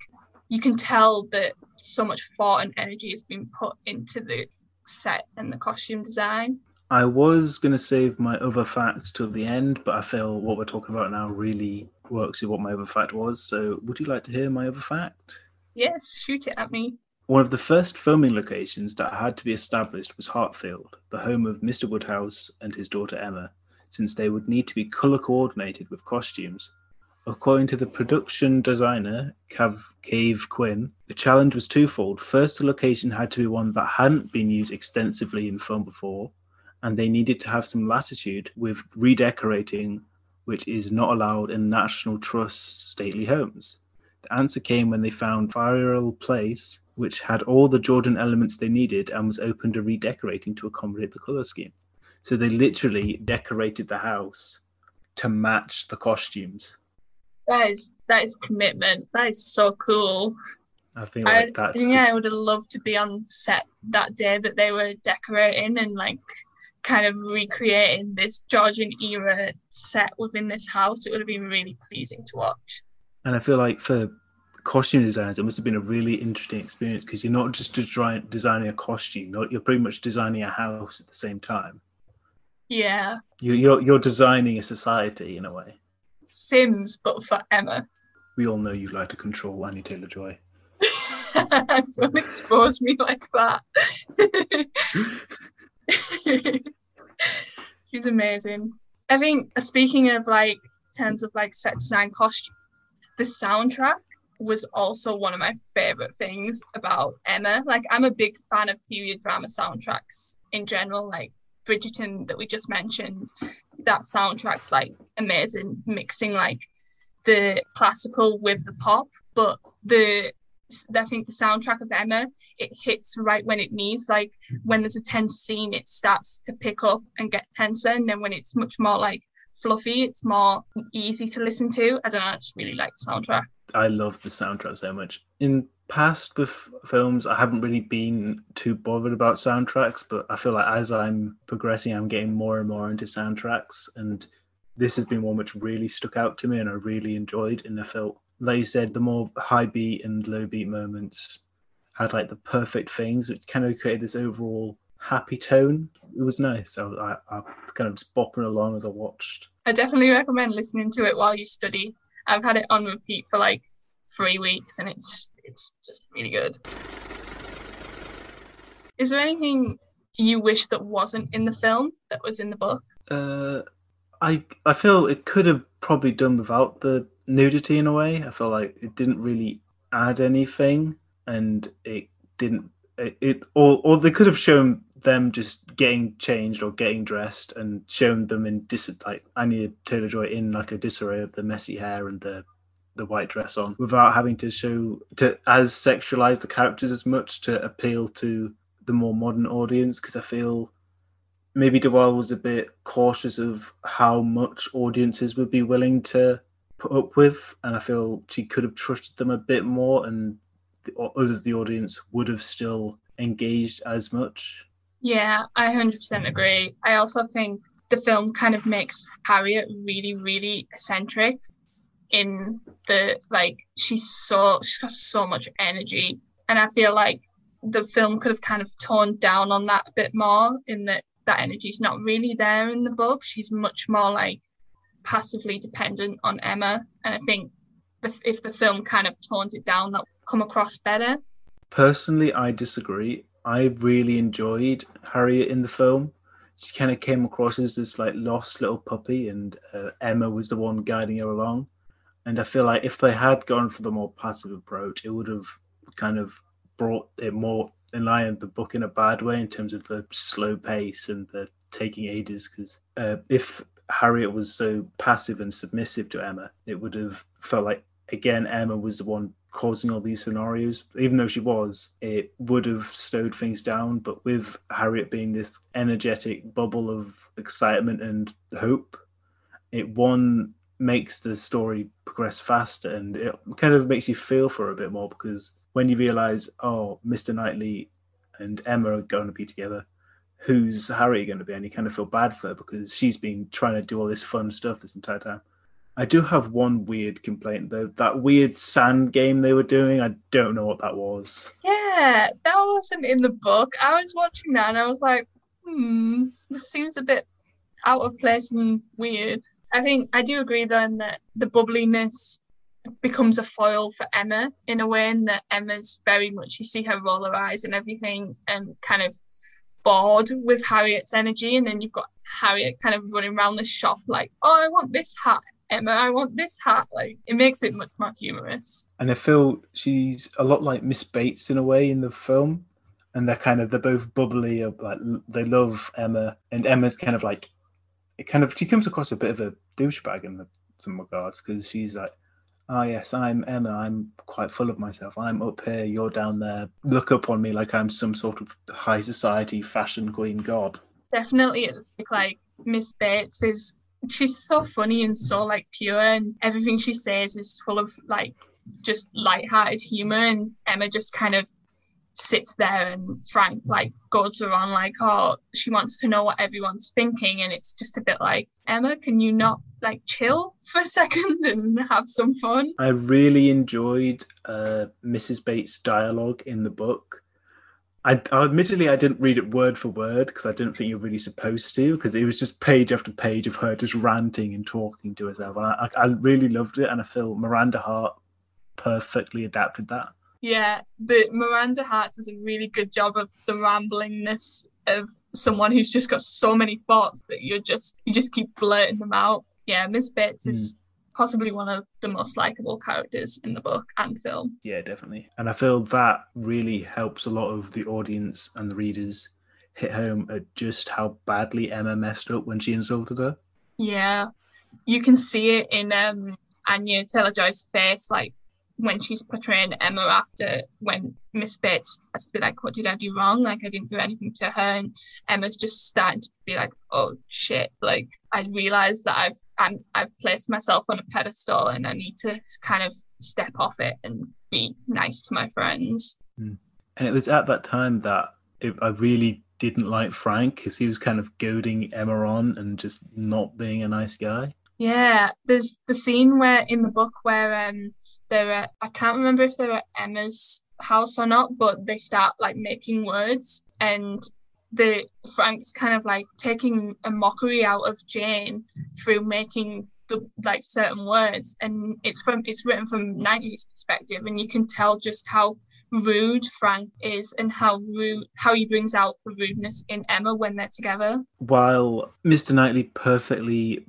you can tell that so much thought and energy has been put into the set and the costume design. I was going to save my other fact till the end, but I feel what we're talking about now really works with what my other fact was. So, would you like to hear my other fact? Yes, shoot it at me. One of the first filming locations that had to be established was Hartfield, the home of Mr. Woodhouse and his daughter Emma, since they would need to be colour coordinated with costumes. According to the production designer, Cav- Kave Quinn, the challenge was twofold. First, the location had to be one that hadn't been used extensively in film before, and they needed to have some latitude with redecorating, which is not allowed in National Trust stately homes. The answer came when they found Firle Place, which had all the Georgian elements they needed and was open to redecorating to accommodate the color scheme. So they literally decorated the house to match the costumes. That is that is commitment. That is so cool. I think like I, that's yeah, just... I would have loved to be on set that day that they were decorating and like kind of recreating this Georgian era set within this house. It would have been really pleasing to watch. And I feel like for costume designers, it must have been a really interesting experience because you're not just designing a costume, you're pretty much designing a house at the same time. Yeah. You, you're you're designing a society in a way. Sims, but for Emma. We all know you like to control Anya Taylor Joy. Don't expose me like that. She's amazing. I think uh, speaking of like terms of like set design costume, the soundtrack was also one of my favorite things about Emma. Like I'm a big fan of period drama soundtracks in general, like Bridgerton that we just mentioned. That soundtrack's like amazing, mixing like the classical with the pop, but the I think the soundtrack of Emma it hits right when it needs. Like when there's a tense scene, it starts to pick up and get tenser, and then when it's much more like fluffy, it's more easy to listen to. I don't know, I just really like the soundtrack. I love the soundtrack so much. In past with films, I haven't really been too bothered about soundtracks, but I feel like as I'm progressing, I'm getting more and more into soundtracks, and this has been one which really stuck out to me and I really enjoyed. And I felt, like you said, the more high beat and low beat moments had like the perfect things. It kind of created this overall happy tone. It was nice. I, I, I kind of just bopping along as I watched. I definitely recommend listening to it while you study. I've had it on repeat for like three weeks, and it's it's just really good. Is there anything you wish that wasn't in the film that was in the book? Uh, I I feel it could have probably done without the nudity in a way. I feel like it didn't really add anything, and it didn't. It, it or or they could have shown them just getting changed or getting dressed and shown them in dis like Anya Taylor Joy in like a disarray of the messy hair and the the white dress on without having to show to as sexualize the characters as much to appeal to the more modern audience because I feel maybe De Wilde was a bit cautious of how much audiences would be willing to put up with, and I feel she could have trusted them a bit more, and us as the audience would have still engaged as much. Yeah, I 100% agree. I also think the film kind of makes Harriet really, really eccentric in the like she's so she's got so much energy and I feel like the film could have kind of toned down on that a bit more in that that energy is not really there in the book. She's much more like passively dependent on Emma, and I think if the film kind of toned it down, that would come across better. Personally, I disagree. I really enjoyed Harriet in the film. She kind of came across as this like lost little puppy, and uh, Emma was the one guiding her along. And I feel like if they had gone for the more passive approach, it would have kind of brought it more in line with the book in a bad way in terms of the slow pace and the taking ages. Because uh, if Harriet was so passive and submissive to Emma, it would have felt like again Emma was the one causing all these scenarios. Even though she was, it would have slowed things down. But with Harriet being this energetic bubble of excitement and hope, it one makes the story progress faster and it kind of makes you feel for a bit more because when you realize, oh, Mr. Knightley and Emma are going to be together, who's Harry going to be? And you kind of feel bad for her because she's been trying to do all this fun stuff this entire time. I do have one weird complaint though. That weird sand game they were doing, I don't know what that was. Yeah, that wasn't in the book. I was watching that and I was like, hmm, this seems a bit out of place and weird. I think I do agree then that the bubbliness becomes a foil for Emma in a way, and that Emma's very much you see her roll her eyes and everything, and kind of bored with Harriet's energy, and then you've got Harriet kind of running around the shop like, "Oh, I want this hat, Emma. I want this hat." Like it makes it much more humorous. And I feel she's a lot like Miss Bates in a way in the film, and they're kind of they're both bubbly, like they love Emma, and Emma's kind of like, it kind of she comes across a bit of a douchebag in some regards because she's like oh yes i'm emma. I'm quite full of myself. I'm up here. You're down there. Look up on me like i'm some sort of high society fashion queen god. Definitely like miss bates is she's so funny and so like pure and everything she says is full of like just light-hearted humor and emma just kind of sits there and Frank like goes around like, oh, she wants to know what everyone's thinking, and it's just a bit like, Emma, can you not like chill for a second and have some fun? I really enjoyed uh, Mrs. Bates' dialogue in the book. I, admittedly I didn't read it word for word because I didn't think you're really supposed to because it was just page after page of her just ranting and talking to herself and I, I really loved it and I feel Miranda Hart perfectly adapted that. Yeah, the Miranda Hart does a really good job of the ramblingness of someone who's just got so many thoughts that you're just you just keep blurting them out. Yeah, Miss Bates mm. is possibly one of the most likable characters in the book and film. Yeah, definitely. And I feel that really helps a lot of the audience and the readers hit home at just how badly Emma messed up when she insulted her. Yeah. You can see it in um Anya Taylor Joy's face, like when she's portraying Emma after when Miss Bates has to be like, What did I do wrong? Like I didn't do anything to her and Emma's just starting to be like, Oh shit, like I realised that I've I'm, I've placed myself on a pedestal and I need to kind of step off it and be nice to my friends. Hmm. And it was at that time that it, I really didn't like Frank because he was kind of goading Emma on and just not being a nice guy. Yeah, there's the scene where in the book where um they're at, I can't remember if they're at Emma's house or not, but they start like making words and the Frank's kind of like taking a mockery out of Jane through making the like certain words and it's from it's written from Knightley's perspective and you can tell just how rude Frank is and how rude how he brings out the rudeness in Emma when they're together. While Mr. Knightley perfectly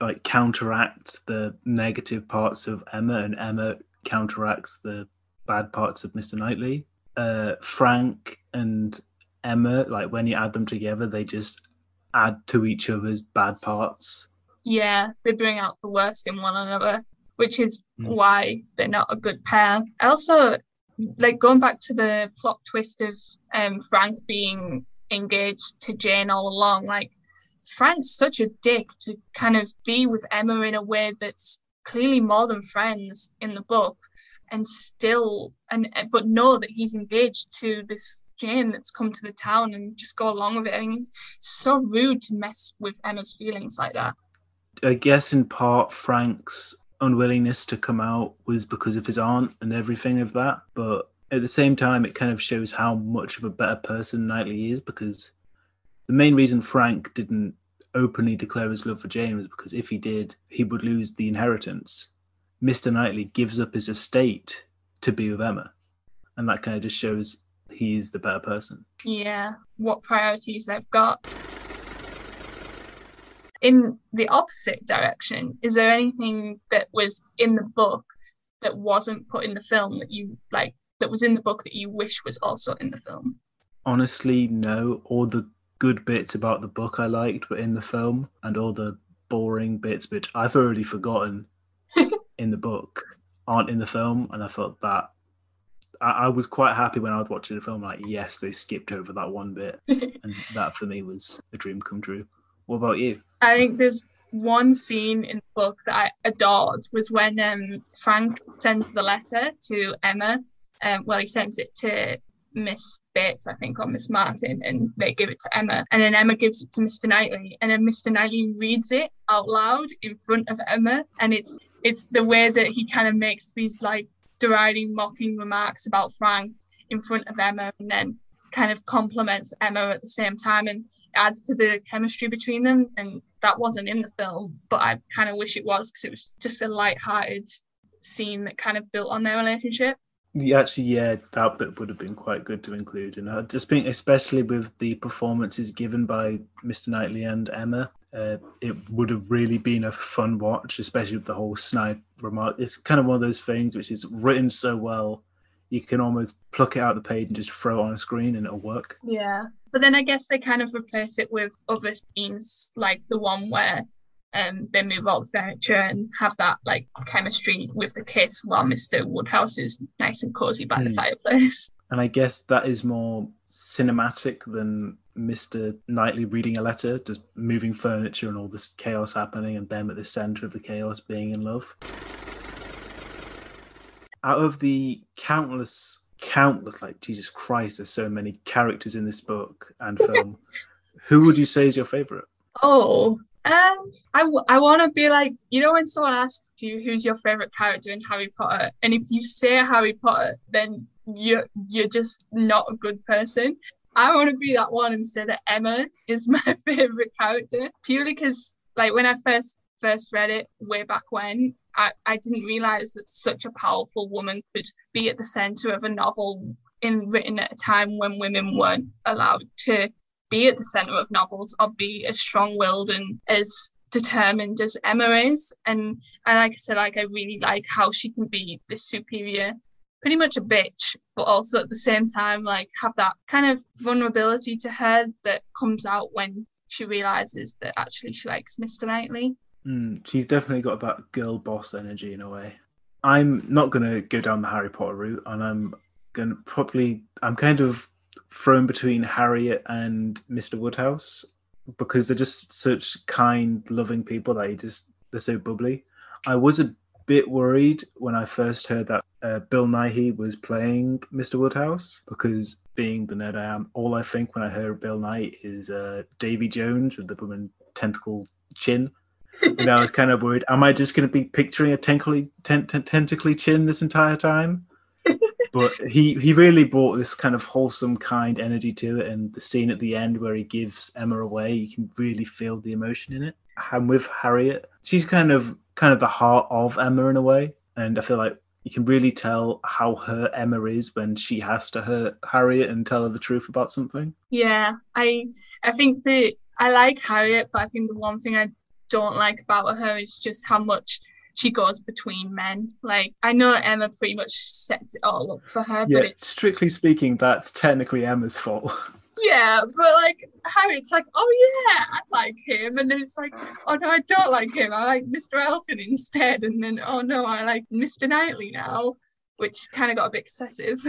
like counteracts the negative parts of Emma and Emma counteracts the bad parts of Mr. Knightley. Uh, Frank and Emma, like when you add them together, they just add to each other's bad parts. Yeah, they bring out the worst in one another, which is mm. why they're not a good pair. Also, like going back to the plot twist of um, Frank being engaged to Jane all along, like Frank's such a dick to kind of be with Emma in a way that's clearly more than friends in the book and still and but know that he's engaged to this Jane that's come to the town and just go along with it. I mean, it's so rude to mess with Emma's feelings like that. I guess in part Frank's unwillingness to come out was because of his aunt and everything of that. But at the same time, it kind of shows how much of a better person Knightley is because the main reason Frank didn't openly declare his love for Jane was because if he did, he would lose the inheritance. Mr. Knightley gives up his estate to be with Emma. And that kind of just shows he is the better person. Yeah, what priorities they've got. In the opposite direction, is there anything that was in the book that wasn't put in the film that you like that was in the book that you wish was also in the film? Honestly, no. All the good bits about the book I liked were in the film, and all the boring bits which I've already forgotten in the book aren't in the film, and I felt that I, I, was quite happy when I was watching the film. Like, yes, they skipped over that one bit, and that for me was a dream come true. What about you? I think there's one scene in the book that I adored was when um, Frank sends the letter to Emma. Um, well, he sends it to Miss Bates, I think, or Miss Martin, and they give it to Emma. And then Emma gives it to Mr. Knightley, and then Mr. Knightley reads it out loud in front of Emma. And it's it's the way that he kind of makes these like deriding, mocking remarks about Frank in front of Emma, and then kind of compliments Emma at the same time and adds to the chemistry between them. And that wasn't in the film, but I kind of wish it was because it was just a light-hearted scene that kind of built on their relationship. Yeah, actually, yeah, that bit would have been quite good to include, and I just think, especially with the performances given by Mr. Knightley and Emma, uh, it would have really been a fun watch, especially with the whole snipe remark. It's kind of one of those things which is written so well, you can almost pluck it out the page and just throw it on a screen, and it'll work. Yeah, but then I guess they kind of replace it with other scenes, like the one where um, they move all the furniture and have that like chemistry with the kids while Mr. Woodhouse is nice and cozy by mm. the hmm. fireplace. And I guess that is more cinematic than Mr. Knightley reading a letter, just moving furniture and all this chaos happening, and them at the center of the chaos being in love. Out of the countless, countless, like Jesus Christ, there's so many characters in this book and film. who would you say is your favorite? Oh, um, I, w- I want to be like, you know, when someone asks you who's your favorite character in Harry Potter, and if you say Harry Potter, then you're you're just not a good person. I want to be that one and say that Emma is my favorite character purely because like when I first first read it way back when, I, I didn't realize that such a powerful woman could be at the center of a novel in written at a time when women weren't allowed to be at the center of novels or be as strong-willed and as determined as Emma is. And and like I said, like I really like how she can be this superior, pretty much a bitch, but also at the same time like have that kind of vulnerability to her that comes out when she realizes that actually she likes Mr. Knightley. Mm, she's definitely got that girl boss energy in a way. I'm not gonna go down the Harry Potter route, and I'm gonna probably I'm kind of thrown between Harriet and Mr. Woodhouse because they're just such kind, loving people that you just they're so bubbly. I was a bit worried when I first heard that uh, Bill Nighy was playing Mr. Woodhouse because being the nerd I am, all I think when I hear Bill Nighy is uh, Davy Jones with the woman tentacle chin. and I was kind of worried. Am I just going to be picturing a tentacly, tent, tent, tentacly chin this entire time? But he he really brought this kind of wholesome, kind energy to it, and the scene at the end where he gives Emma away, you can really feel the emotion in it. And with Harriet, she's kind of kind of the heart of Emma in a way, and I feel like you can really tell how hurt Emma is when she has to hurt Harriet and tell her the truth about something. Yeah, I I think that I like Harriet, but I think the one thing I don't like about her is just how much she goes between men. Like I know Emma pretty much sets it all up for her, yeah, but it's strictly speaking, that's technically Emma's fault. yeah, but like Harriet's like, oh yeah, I like him, and then it's like, oh no, I don't like him. I like Mr. Elton instead, and then oh no, I like Mr. Knightley now, which kind of got a bit excessive.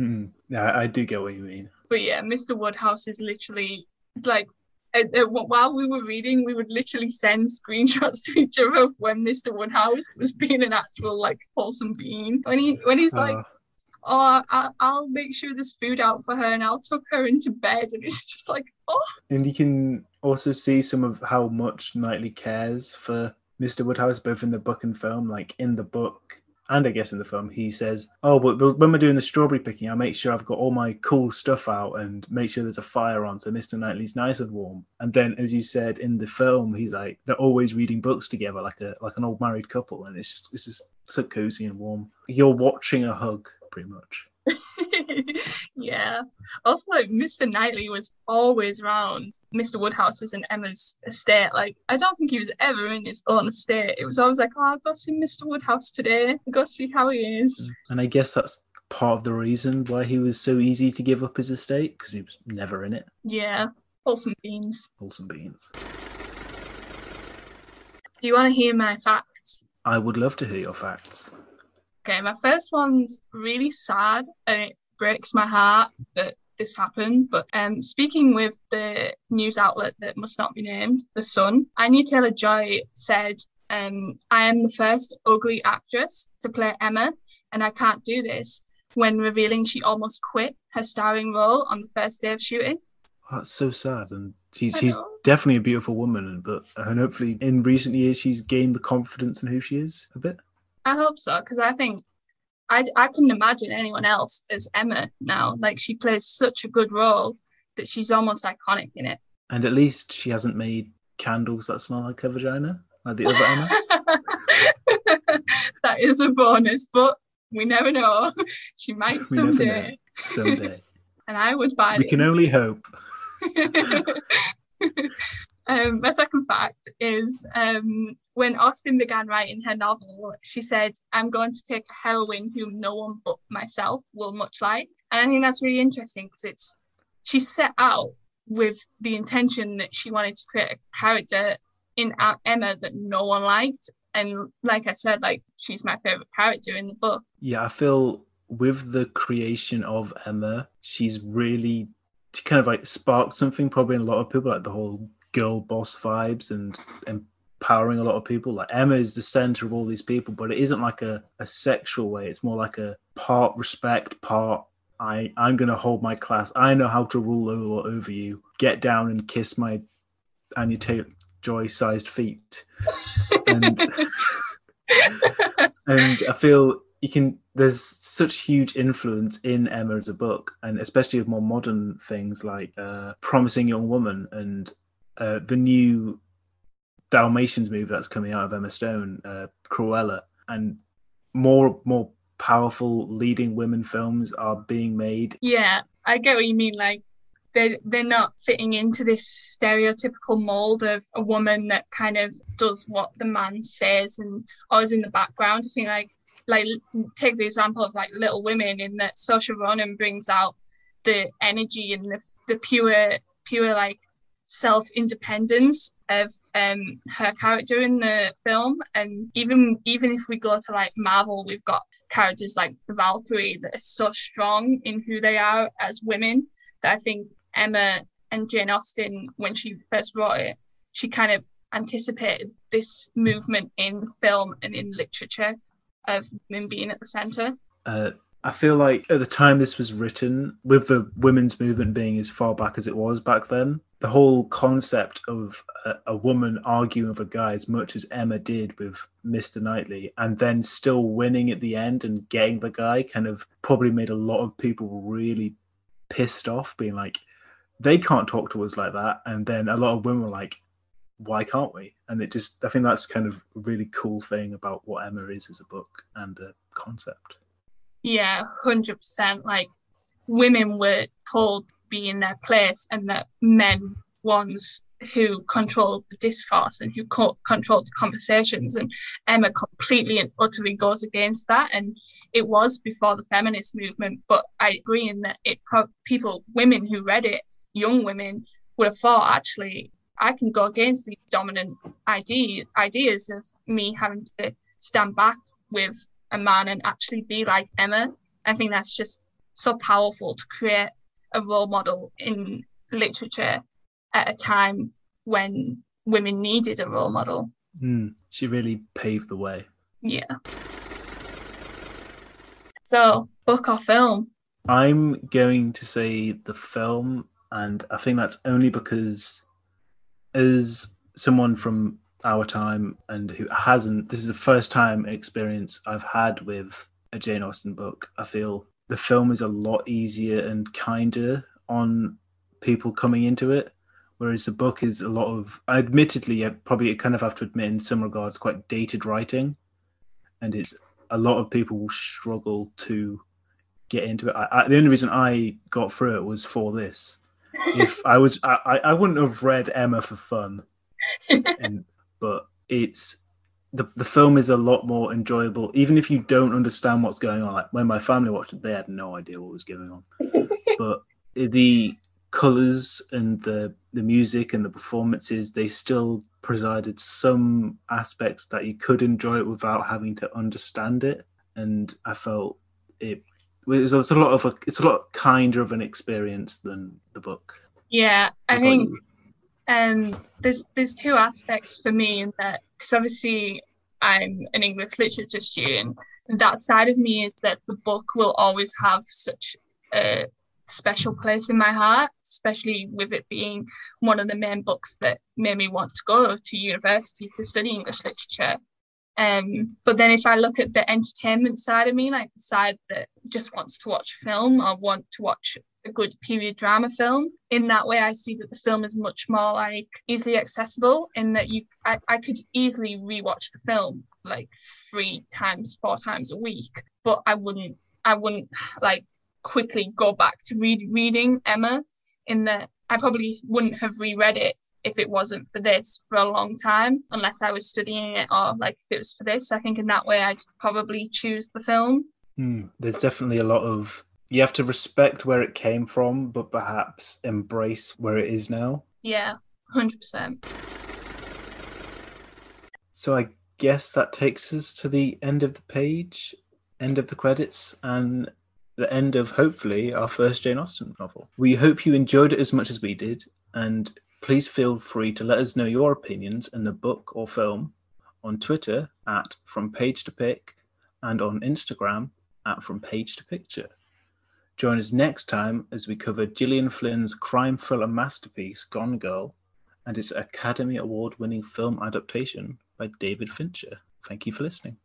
Mm, yeah, I do get what you mean. But yeah, Mr. Woodhouse is literally like while we were reading, we would literally send screenshots to each other of when Mr. Woodhouse was being an actual like wholesome being. When he when he's like, Uh. "Oh, I, I'll make sure there's food out for her, and I'll tuck her into bed," and it's just like, "Oh, And you can also see some of how much Knightley cares for Mr. Woodhouse, both in the book and film. Like in the book, and I guess in the film, he says, "Oh, but when we're doing the strawberry picking, I'll make sure I've got all my cool stuff out and make sure there's a fire on, so Mr. Knightley's nice and warm." And then, as you said in the film, he's like they're always reading books together, like a like an old married couple, and it's just it's just so cozy and warm. You're watching a hug, pretty much. yeah." Also, Mr. Knightley was always around Mr. Woodhouse's and Emma's estate. Like, I don't think he was ever in his own estate. It was always like, "Oh, I'll go see Mr. Woodhouse today. Go see how he is." Mm, and I guess that's part of the reason why he was so easy to give up his estate because he was never in it. Yeah, wholesome beans. Wholesome beans. Do you want to hear my facts? I would love to hear your facts. Okay, my first one's really sad and it breaks my heart that this happened. But um, speaking with the news outlet that must not be named, The Sun, Anya Taylor Joy said, um, I am the first ugly actress to play Emma, and I can't do this. When revealing she almost quit her starring role on the first day of shooting. That's so sad, and she's she's definitely a beautiful woman, but and hopefully in recent years she's gained the confidence in who she is a bit. I hope so, because I think I, I couldn't imagine anyone else as Emma now. Like, she plays such a good role that she's almost iconic in it. And at least she hasn't made candles that smell like her vagina, like the other Emma. that is a bonus, but we never know. She might We never know. someday, Someday. and I would buy we it. can only hope. Um, my second fact is um, when Austen began writing her novel, she said, I'm going to take a heroine whom no one but myself will much like. And I think that's really interesting because it's she set out with the intention that she wanted to create a character in Emma that no one liked. And like I said, like she's my favorite character in the book. Yeah, I feel with the creation of Emma, she's really she kind of like sparked something probably in a lot of people, like the whole girl boss vibes and empowering a lot of people. Like Emma is the center of all these people, but it isn't like a, a sexual way. It's more like a part respect, part I I'm gonna hold my class. I know how to rule over, over you. Get down and kiss my Anya Taylor Joy sized feet. And and I feel you can there's such huge influence in Emma as a book, and especially with more modern things like uh, Promising Young Woman and uh, the new Dalmatians movie that's coming out of Emma Stone, uh, Cruella, and more more powerful leading women films are being made. Yeah, I get what you mean. Like they're they're not fitting into this stereotypical mold of a woman that kind of does what the man says and always in the background. I think like like take the example of like Little Women in that Saoirse Ronan brings out the energy and the the pure pure like self independence of um her character in the film. And even even if we go to like Marvel we've got characters like the Valkyrie that are so strong in who they are as women that I think Emma and Jane Austen when she first wrote it she kind of anticipated this movement in film and in literature of women being at the center. Uh, I feel like at the time this was written, with the women's movement being as far back as it was back then, the whole concept of a, a woman arguing with a guy as much as Emma did with Mr. Knightley, and then still winning at the end and getting the guy, kind of probably made a lot of people really pissed off, being like, they can't talk to us like that. And then a lot of women were like, why can't we? And it just, I think that's kind of a really cool thing about what Emma is as a book and a concept. Yeah, hundred percent. Like women were told to be in their place, and that men ones who control the discourse and who co- controlled the conversations. And Emma completely and utterly goes against that. And it was before the feminist movement, but I agree in that it pro- people, women who read it, young women, would have thought actually I can go against these dominant idea ideas of me having to stand back with a man and actually be like Emma. I think that's just so powerful to create a role model in literature at a time when women needed a role model. Mm, she really paved the way. Yeah. So, book or film? I'm going to say the film, and I think that's only because, as someone from our time and who hasn't, this is the first time experience I've had with a Jane Austen book. I feel the film is a lot easier and kinder on people coming into it, whereas the book is a lot of, admittedly, I probably kind of have to admit in some regards, quite dated writing, and it's a lot of people will struggle to get into it. I, I, the only reason I got through it was for this. If I was, I, I wouldn't have read Emma for fun, and, but it's the the film is a lot more enjoyable, even if you don't understand what's going on. Like when my family watched it, they had no idea what was going on, but the colors and the the music and the performances they still presided some aspects that you could enjoy it without having to understand it and i felt it was it's a lot of a it's a lot kinder of an experience than the book Yeah, I What think you? Um there's there's two aspects for me in that because obviously I'm an English literature student and that side of me is that the book will always have such a special place in my heart especially with it being one of the main books that made me want to go to university to study English literature. Um but then if I look at the entertainment side of me like the side that just wants to watch a film or want to watch a good period drama film. In that way, I see that the film is much more like easily accessible in that you I, I could easily rewatch the film like three times, four times a week, but I wouldn't I wouldn't like quickly go back to read reading Emma in that I probably wouldn't have reread it if it wasn't for this for a long time, unless I was studying it or like if it was for this. I think in that way I'd probably choose the film. Hmm, there's definitely a lot of you have to respect where it came from but perhaps embrace where it is now. Yeah, hundred percent. so i guess that takes us to the end of the page end of the credits and the end of hopefully our first jane austen novel. We hope you enjoyed it as much as we did and please feel free to let us know your opinions in the book or film on twitter at from page to pick and on instagram at from page to picture Join us next time as we cover Gillian Flynn's crime thriller masterpiece, Gone Girl, and its Academy Award winning film adaptation by David Fincher. Thank you for listening.